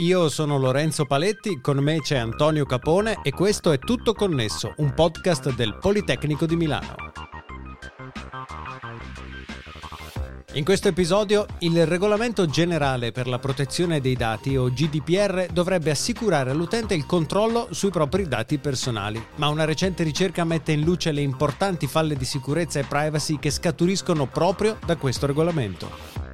Io sono Lorenzo Paletti, con me c'è Antonio Capone e questo è Tutto Connesso, un podcast del Politecnico di Milano. In questo episodio il Regolamento generale per la protezione dei dati o GDPR dovrebbe assicurare all'utente il controllo sui propri dati personali, ma una recente ricerca mette in luce le importanti falle di sicurezza e privacy che scaturiscono proprio da questo regolamento.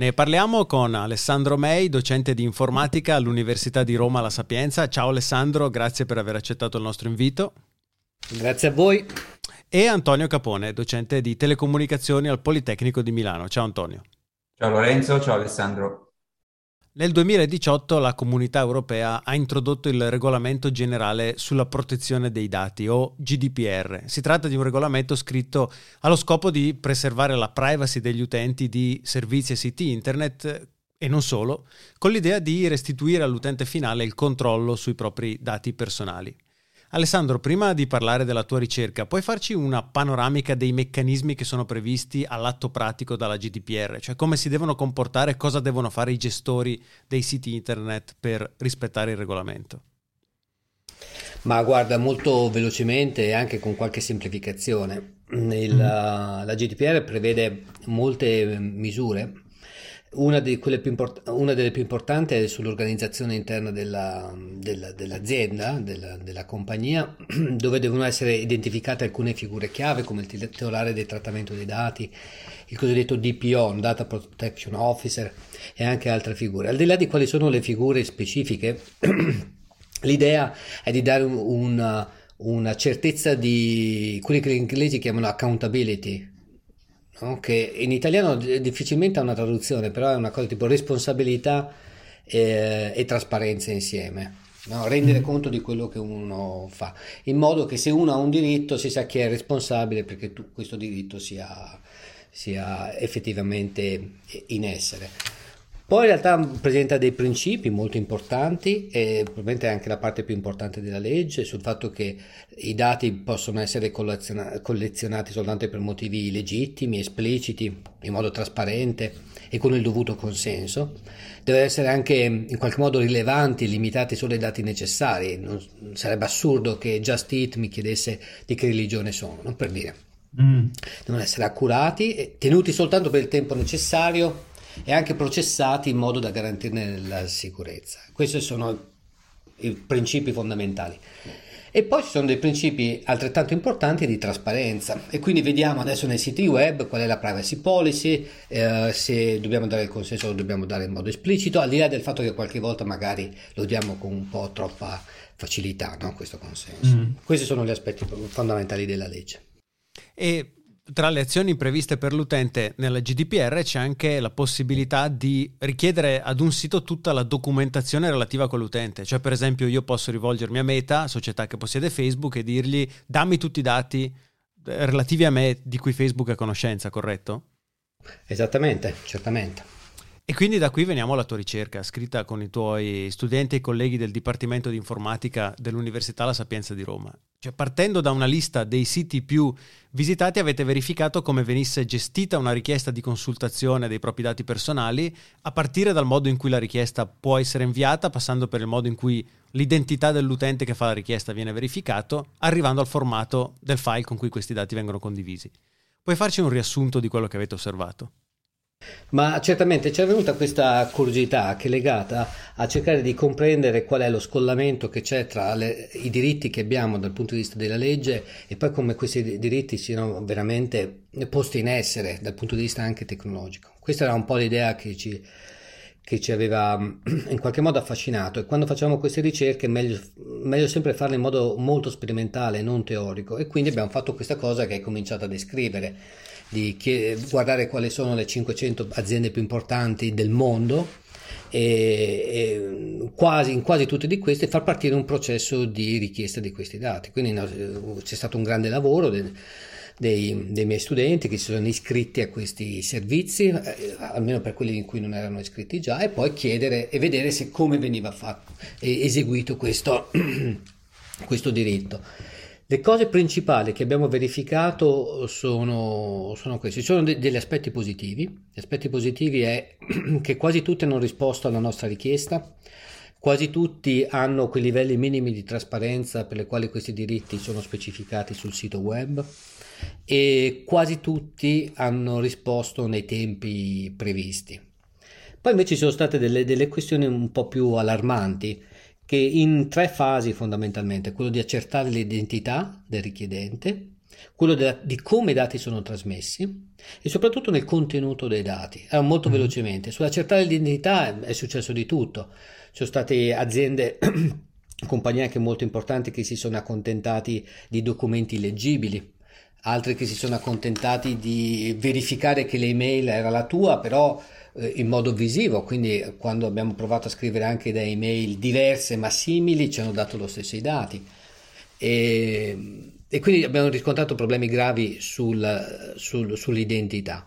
Ne parliamo con Alessandro Mei, docente di informatica all'Università di Roma La Sapienza. Ciao Alessandro, grazie per aver accettato il nostro invito. Grazie a voi. E Antonio Capone, docente di telecomunicazioni al Politecnico di Milano. Ciao Antonio. Ciao Lorenzo, ciao Alessandro. Nel 2018 la Comunità Europea ha introdotto il Regolamento generale sulla protezione dei dati o GDPR. Si tratta di un regolamento scritto allo scopo di preservare la privacy degli utenti di servizi e siti internet e non solo, con l'idea di restituire all'utente finale il controllo sui propri dati personali. Alessandro, prima di parlare della tua ricerca, puoi farci una panoramica dei meccanismi che sono previsti all'atto pratico dalla GDPR, cioè come si devono comportare, cosa devono fare i gestori dei siti internet per rispettare il regolamento? Ma guarda, molto velocemente e anche con qualche semplificazione. Il, mm. La GDPR prevede molte misure una, import- una, delle più importanti è sull'organizzazione interna della, della, dell'azienda, della, della, compagnia, dove devono essere identificate alcune figure chiave come il titolare del trattamento dei dati, il cosiddetto DPO, Data Protection Officer e anche altre figure. Al di là di quali sono le figure specifiche, l'idea è di dare una, una certezza di quelli che gli inglesi chiamano accountability, no? che in italiano difficilmente ha una traduzione, però è una cosa tipo responsabilità e, e trasparenza insieme. No? rendere mm. conto di quello che uno fa, in modo che se uno ha un diritto si sa chi è responsabile perché tu, questo diritto sia, sia effettivamente in essere. Poi in realtà presenta dei principi molto importanti e probabilmente anche la parte più importante della legge sul fatto che i dati possono essere collezionati soltanto per motivi legittimi, espliciti, in modo trasparente e con il dovuto consenso. Devono essere anche in qualche modo rilevanti limitati solo ai dati necessari. Non, sarebbe assurdo che Just Eat mi chiedesse di che religione sono, non per dire. Mm. Devono essere accurati e tenuti soltanto per il tempo necessario e anche processati in modo da garantirne la sicurezza. Questi sono i principi fondamentali. E poi ci sono dei principi altrettanto importanti di trasparenza e quindi vediamo adesso nei siti web qual è la privacy policy, eh, se dobbiamo dare il consenso lo dobbiamo dare in modo esplicito, al di là del fatto che qualche volta magari lo diamo con un po' troppa facilità, no? questo consenso. Mm. Questi sono gli aspetti fondamentali della legge. E tra le azioni previste per l'utente nella GDPR c'è anche la possibilità di richiedere ad un sito tutta la documentazione relativa a quell'utente. Cioè, per esempio, io posso rivolgermi a Meta, società che possiede Facebook, e dirgli dammi tutti i dati eh, relativi a me di cui Facebook è a conoscenza, corretto? Esattamente, certamente. E quindi da qui veniamo alla tua ricerca, scritta con i tuoi studenti e colleghi del Dipartimento di Informatica dell'Università La Sapienza di Roma. Cioè, partendo da una lista dei siti più visitati, avete verificato come venisse gestita una richiesta di consultazione dei propri dati personali, a partire dal modo in cui la richiesta può essere inviata, passando per il modo in cui l'identità dell'utente che fa la richiesta viene verificato, arrivando al formato del file con cui questi dati vengono condivisi. Puoi farci un riassunto di quello che avete osservato? Ma certamente ci è venuta questa curiosità che è legata a cercare di comprendere qual è lo scollamento che c'è tra le, i diritti che abbiamo dal punto di vista della legge e poi come questi diritti siano veramente posti in essere dal punto di vista anche tecnologico. Questa era un po' l'idea che ci, che ci aveva in qualche modo affascinato. E quando facciamo queste ricerche è meglio, meglio sempre farle in modo molto sperimentale, non teorico. E quindi abbiamo fatto questa cosa che hai cominciato a descrivere di guardare quali sono le 500 aziende più importanti del mondo e, e quasi, in quasi tutte di queste far partire un processo di richiesta di questi dati. Quindi no, c'è stato un grande lavoro de, dei, dei, miei studenti che si sono iscritti a questi servizi, eh, almeno per quelli in cui non erano iscritti già, e poi chiedere e vedere se come veniva fatto eseguito questo, questo diritto. Le cose principali che abbiamo verificato sono, sono questi, ci sono de- degli aspetti positivi. Gli aspetti positivi è che quasi tutti hanno risposto alla nostra richiesta, quasi tutti hanno quei livelli minimi di trasparenza per le quali questi diritti sono specificati sul sito web e quasi tutti hanno risposto nei tempi previsti. Poi invece ci sono state delle, delle questioni un po' più allarmanti che in tre fasi fondamentalmente, quello di accertare l'identità del richiedente, quello de- di come i dati sono trasmessi e soprattutto nel contenuto dei dati. Allora, molto mm. velocemente, sull'accertare l'identità è successo di tutto. Ci sono state aziende, compagnie anche molto importanti che si sono accontentati di documenti leggibili, altri che si sono accontentati di verificare che l'email era la tua, però eh, in modo visivo, quindi quando abbiamo provato a scrivere anche da email diverse ma simili ci hanno dato lo stesso i dati e, e quindi abbiamo riscontrato problemi gravi sul, sul, sull'identità.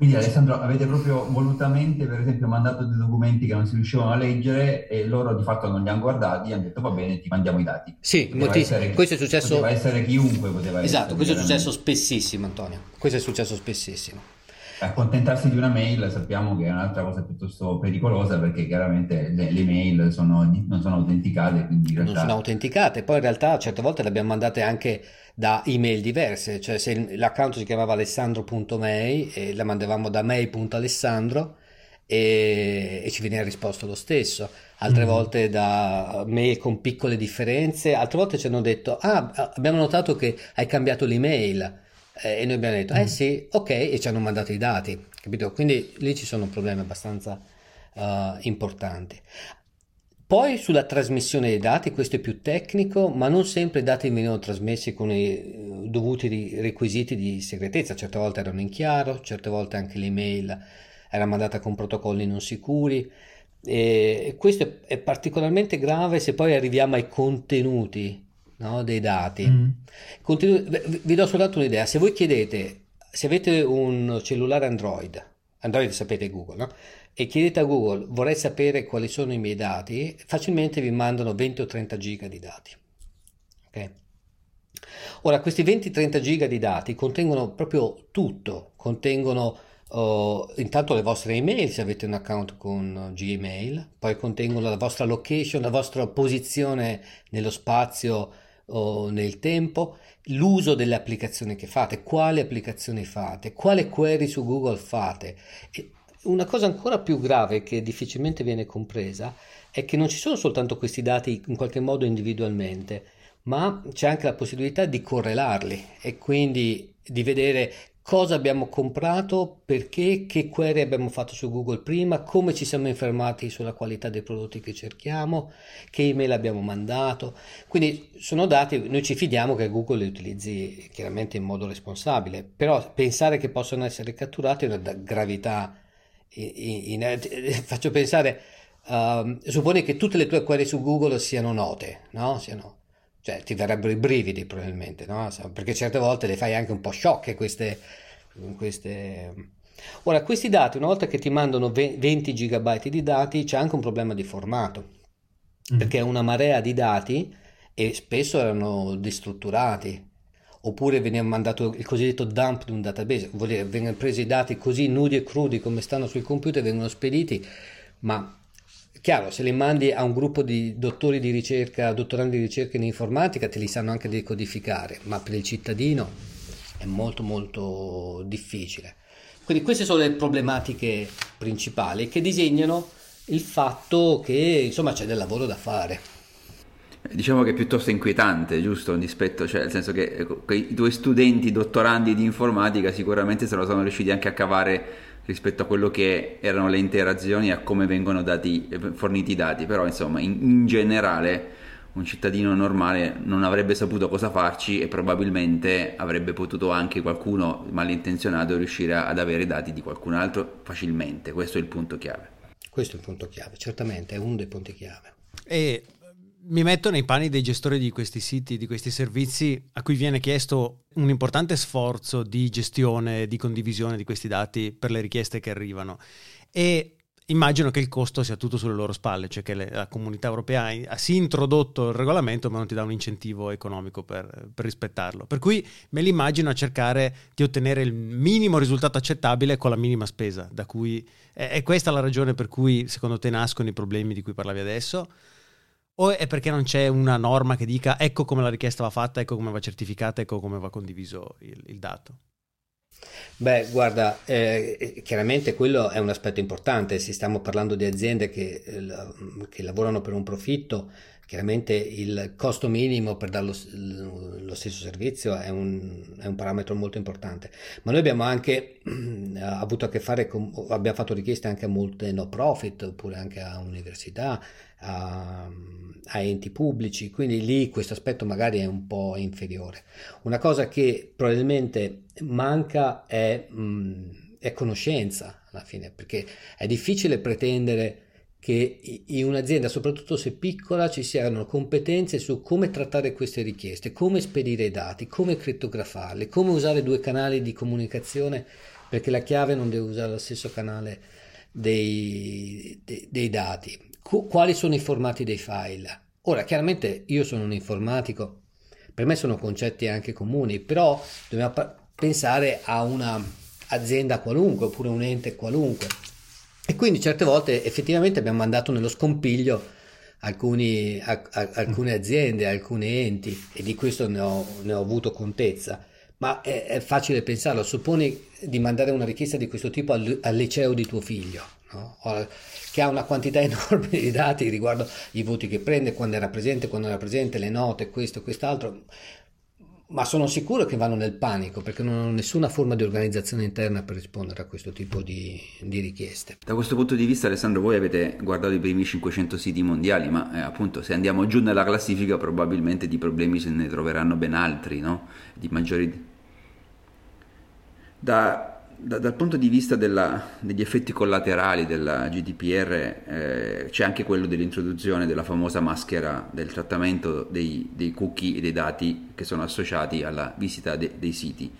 Quindi Alessandro, avete proprio volutamente, per esempio, mandato dei documenti che non si riuscivano a leggere e loro di fatto non li hanno guardati e hanno detto va bene, ti mandiamo i dati. Sì, essere, questo è successo... Poteva essere chiunque, poteva esatto, essere. Esatto, questo è successo spessissimo Antonio, questo è successo spessissimo accontentarsi di una mail sappiamo che è un'altra cosa piuttosto pericolosa perché chiaramente le, le mail sono, non sono autenticate. Quindi realtà... Non sono autenticate, poi in realtà certe volte le abbiamo mandate anche da email diverse, cioè se l'account si chiamava alessandro.mail e la mandavamo da mail.alessandro e, e ci veniva risposto lo stesso, altre mm. volte da mail con piccole differenze, altre volte ci hanno detto ah abbiamo notato che hai cambiato l'email e noi abbiamo detto, eh mm. sì, ok, e ci hanno mandato i dati, capito? Quindi lì ci sono problemi abbastanza uh, importanti. Poi sulla trasmissione dei dati, questo è più tecnico, ma non sempre i dati venivano trasmessi con i eh, dovuti requisiti di segretezza, certe volte erano in chiaro, certe volte anche l'email era mandata con protocolli non sicuri. E questo è particolarmente grave se poi arriviamo ai contenuti no, dei dati. Mm. Continu- vi do soltanto un'idea, se voi chiedete, se avete un cellulare Android, Android sapete Google, no? e chiedete a Google vorrei sapere quali sono i miei dati, facilmente vi mandano 20 o 30 giga di dati. Okay? Ora, questi 20-30 giga di dati contengono proprio tutto, contengono uh, intanto le vostre email se avete un account con Gmail, poi contengono la vostra location, la vostra posizione nello spazio o nel tempo, l'uso delle applicazioni che fate, quali applicazioni fate, quale query su Google fate. E una cosa ancora più grave che difficilmente viene compresa è che non ci sono soltanto questi dati in qualche modo individualmente, ma c'è anche la possibilità di correlarli e quindi di vedere cosa abbiamo comprato, perché, che query abbiamo fatto su Google prima, come ci siamo informati sulla qualità dei prodotti che cerchiamo, che email abbiamo mandato. Quindi sono dati, noi ci fidiamo che Google li utilizzi chiaramente in modo responsabile, però pensare che possano essere catturati è una gravità. In, in, in, faccio pensare, uh, supponi che tutte le tue query su Google siano note, no? Siano cioè ti verrebbero i brividi probabilmente, no? Perché certe volte le fai anche un po' sciocche queste, queste... Ora, questi dati, una volta che ti mandano 20 GB di dati, c'è anche un problema di formato, mm. perché è una marea di dati e spesso erano destrutturati, oppure veniva mandato il cosiddetto dump di un database, vuol dire vengono presi i dati così nudi e crudi come stanno sul computer, vengono spediti, ma Chiaro, se li mandi a un gruppo di dottori di ricerca, dottorandi di ricerca in informatica, te li sanno anche decodificare, ma per il cittadino è molto molto difficile. Quindi queste sono le problematiche principali che disegnano il fatto che insomma c'è del lavoro da fare. Diciamo che è piuttosto inquietante, giusto? Rispetto, cioè, nel senso che ecco, i due studenti dottorandi di informatica sicuramente se lo sono riusciti anche a cavare rispetto a quello che erano le interazioni e a come vengono dati, forniti i dati, però insomma in, in generale un cittadino normale non avrebbe saputo cosa farci e probabilmente avrebbe potuto anche qualcuno malintenzionato riuscire ad avere i dati di qualcun altro facilmente. Questo è il punto chiave. Questo è il punto chiave, certamente è uno dei punti chiave. E mi metto nei panni dei gestori di questi siti, di questi servizi, a cui viene chiesto un importante sforzo di gestione, di condivisione di questi dati per le richieste che arrivano. E immagino che il costo sia tutto sulle loro spalle, cioè che la comunità europea ha sì introdotto il regolamento ma non ti dà un incentivo economico per, per rispettarlo. Per cui me l'immagino a cercare di ottenere il minimo risultato accettabile con la minima spesa, da cui è, è questa la ragione per cui secondo te nascono i problemi di cui parlavi adesso? O è perché non c'è una norma che dica ecco come la richiesta va fatta, ecco come va certificata, ecco come va condiviso il, il dato? Beh, guarda, eh, chiaramente quello è un aspetto importante, se stiamo parlando di aziende che, eh, che, lavorano per un profitto, chiaramente il costo minimo per dare lo, lo stesso servizio è un, è un, parametro molto importante, ma noi abbiamo anche avuto a che fare con, abbiamo fatto richieste anche a molte no profit, oppure anche a università, a, a enti pubblici, quindi lì questo aspetto magari è un po' inferiore. Una cosa che probabilmente manca è, mh, è conoscenza alla fine, perché è difficile pretendere che in un'azienda, soprattutto se piccola, ci siano competenze su come trattare queste richieste, come spedire i dati, come crittografarli, come usare due canali di comunicazione, perché la chiave non deve usare lo stesso canale dei, dei, dei dati quali sono i formati dei file. Ora, chiaramente io sono un informatico, per me sono concetti anche comuni, però dobbiamo pensare a un'azienda qualunque oppure un ente qualunque. E quindi certe volte effettivamente abbiamo mandato nello scompiglio alcuni, a, a, alcune aziende, alcuni enti e di questo ne ho, ne ho avuto contezza. Ma è, è, facile pensarlo, supponi di mandare una richiesta di questo tipo al, al liceo di tuo figlio, no? che ha una quantità enorme di dati riguardo i voti che prende, quando era presente, quando era presente, le note, questo, quest'altro, ma sono sicuro che vanno nel panico perché non hanno nessuna forma di organizzazione interna per rispondere a questo tipo di, di, richieste. Da questo punto di vista, Alessandro, voi avete guardato i primi 500 siti mondiali, ma eh, appunto se andiamo giù nella classifica probabilmente di problemi se ne troveranno ben altri, no? Di maggiori... Da da, dal punto di vista della, degli effetti collaterali della GDPR eh, c'è anche quello dell'introduzione della famosa maschera del trattamento dei, dei cookie e dei dati che sono associati alla visita de, dei siti.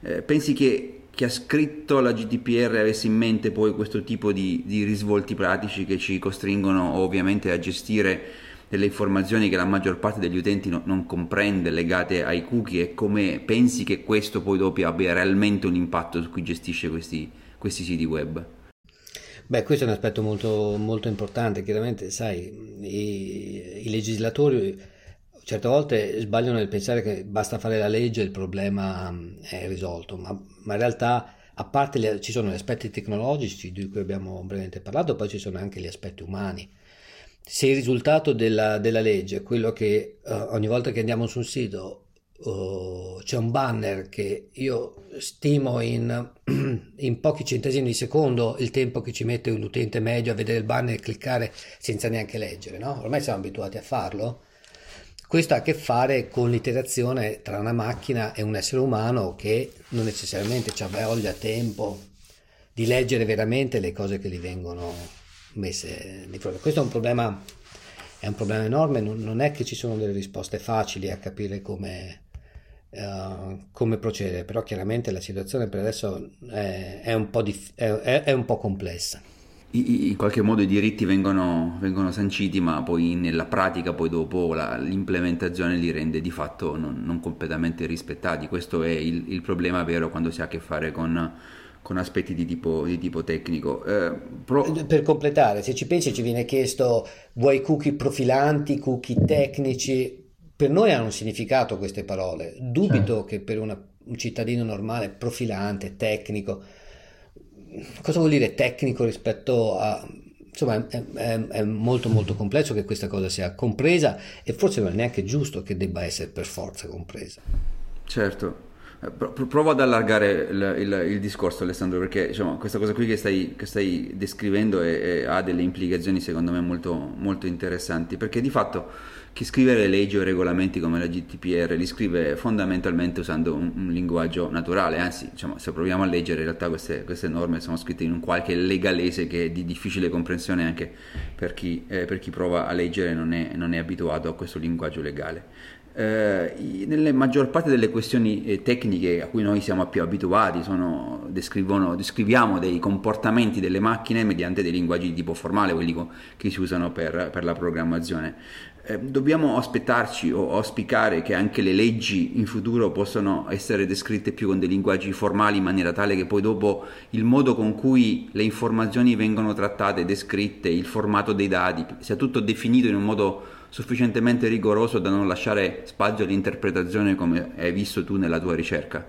Eh, pensi che chi ha scritto la GDPR avesse in mente poi questo tipo di, di risvolti pratici che ci costringono ovviamente a gestire delle informazioni che la maggior parte degli utenti no, non comprende legate ai cookie e come pensi che questo poi dopo abbia realmente un impatto su chi gestisce questi, questi siti web? Beh, questo è un aspetto molto, molto importante, chiaramente, sai, i, i, legislatori certe volte sbagliano nel pensare che basta fare la legge e il problema mm, è risolto, ma, ma in realtà a parte le, ci sono gli aspetti tecnologici di cui abbiamo brevemente parlato, poi ci sono anche gli aspetti umani se il risultato della, della legge è quello che uh, ogni volta che andiamo su un sito uh, c'è un banner che io stimo in, in, pochi centesimi di secondo il tempo che ci mette l'utente medio a vedere il banner e cliccare senza neanche leggere, no? Ormai siamo abituati a farlo. Questo ha a che fare con l'interazione tra una macchina e un essere umano che non necessariamente ha voglia, tempo di leggere veramente le cose che gli vengono messe di fronte. Questo è un problema, è un problema enorme, non, non, è che ci sono delle risposte facili a capire come, uh, come procedere, però chiaramente la situazione per adesso è, è, un, po dif- è, è un po' complessa in qualche modo i diritti vengono, vengono, sanciti, ma poi nella pratica, poi dopo la, l'implementazione li rende di fatto non, non completamente rispettati. Questo è il, il, problema vero quando si ha a che fare con con aspetti di tipo, di tipo tecnico. Eh, pro... Per completare, se ci pensi ci viene chiesto vuoi cookie profilanti, cookie tecnici, per noi hanno un significato queste parole, dubito certo. che per una, un cittadino normale profilante, tecnico, cosa vuol dire tecnico rispetto a... Insomma, è, è, è molto molto complesso che questa cosa sia compresa e forse non è neanche giusto che debba essere per forza compresa. Certo, eh, provo ad allargare il, il, il, discorso Alessandro perché diciamo, questa cosa qui che stai, che stai descrivendo è, è, ha delle implicazioni secondo me molto, molto, interessanti perché di fatto chi scrive le leggi o i regolamenti come la GDPR li scrive fondamentalmente usando un, un linguaggio naturale anzi diciamo, se proviamo a leggere in realtà queste, queste, norme sono scritte in un qualche legalese che è di difficile comprensione anche per chi, eh, per chi prova a leggere e non non è abituato a questo linguaggio legale eh, nelle maggior parte delle questioni eh, tecniche a cui noi siamo più abituati sono, descriviamo dei comportamenti delle macchine mediante dei linguaggi di tipo formale, quelli che si usano per, per la programmazione. Eh, dobbiamo aspettarci o auspicare che anche le leggi in futuro possano essere descritte più con dei linguaggi formali in maniera tale che poi dopo il modo con cui le informazioni vengono trattate, descritte, il formato dei dati, sia tutto definito in un modo sufficientemente rigoroso da non lasciare spazio all'interpretazione come hai visto tu nella tua ricerca?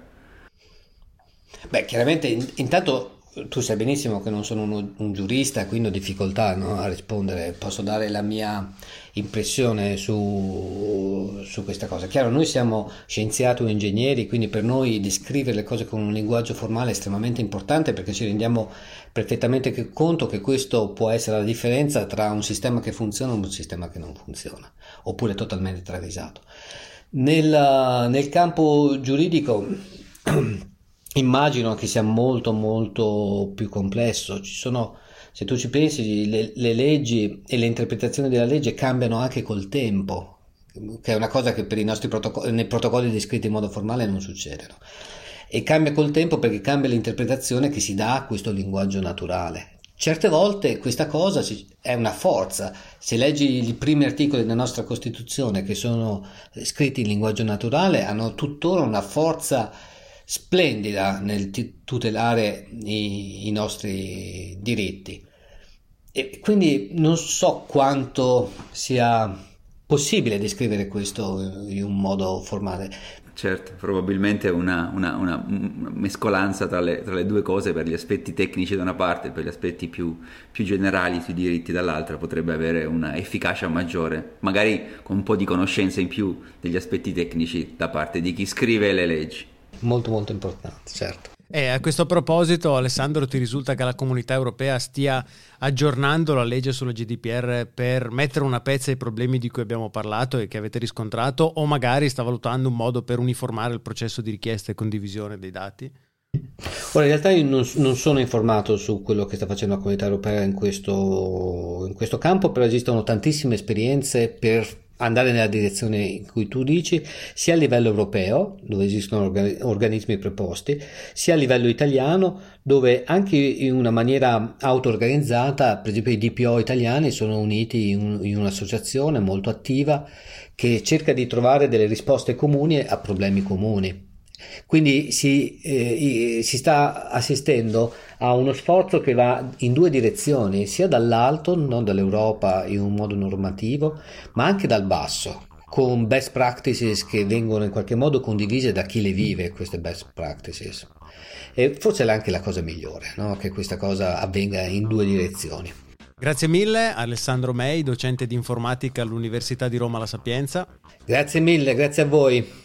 Beh, chiaramente in, intanto tu sai benissimo che non sono uno, un giurista, quindi ho difficoltà no, a rispondere, posso dare la mia impressione su, su, questa cosa. Chiaro, noi siamo scienziati o ingegneri, quindi per noi descrivere le cose con un linguaggio formale è estremamente importante perché ci rendiamo perfettamente conto che questo può essere la differenza tra un sistema che funziona e un sistema che non funziona, oppure totalmente travisato. Nel, nel campo giuridico immagino che sia molto molto più complesso, ci sono se tu ci pensi, le, le, leggi e le interpretazioni della legge cambiano anche col tempo, che è una cosa che per i nostri protocolli, nei protocolli descritti in modo formale non succede. No? E cambia col tempo perché cambia l'interpretazione che si dà a questo linguaggio naturale. Certe volte questa cosa è una forza. Se leggi i primi articoli della nostra Costituzione che sono scritti in linguaggio naturale, hanno tuttora una forza splendida nel tutelare i, i nostri diritti. E quindi non so quanto sia possibile descrivere questo in un modo formale. Certo, probabilmente una, una, una mescolanza tra le, tra le, due cose per gli aspetti tecnici da una parte e per gli aspetti più, più generali sui diritti dall'altra potrebbe avere una efficacia maggiore, magari con un po' di conoscenza in più degli aspetti tecnici da parte di chi scrive le leggi molto molto importante, certo. E a questo proposito, Alessandro, ti risulta che la comunità europea stia aggiornando la legge sulla GDPR per mettere una pezza ai problemi di cui abbiamo parlato e che avete riscontrato, o magari sta valutando un modo per uniformare il processo di richiesta e condivisione dei dati? Ora, in realtà io non, non, sono informato su quello che sta facendo la comunità europea in questo, in questo campo, però esistono tantissime esperienze per andare nella direzione in cui tu dici, sia a livello europeo, dove esistono organismi preposti, sia a livello italiano, dove anche in una maniera auto-organizzata, per esempio i DPO italiani sono uniti in, in un'associazione molto attiva che cerca di trovare delle risposte comuni a problemi comuni. Quindi si, eh, si, sta assistendo a uno sforzo che va in due direzioni, sia dall'alto, non dall'Europa in un modo normativo, ma anche dal basso, con best practices che vengono in qualche modo condivise da chi le vive, queste best practices. E forse è anche la cosa migliore, no? che questa cosa avvenga in due direzioni. Grazie mille Alessandro Mei, docente di informatica all'Università di Roma La Sapienza. Grazie mille, grazie a voi.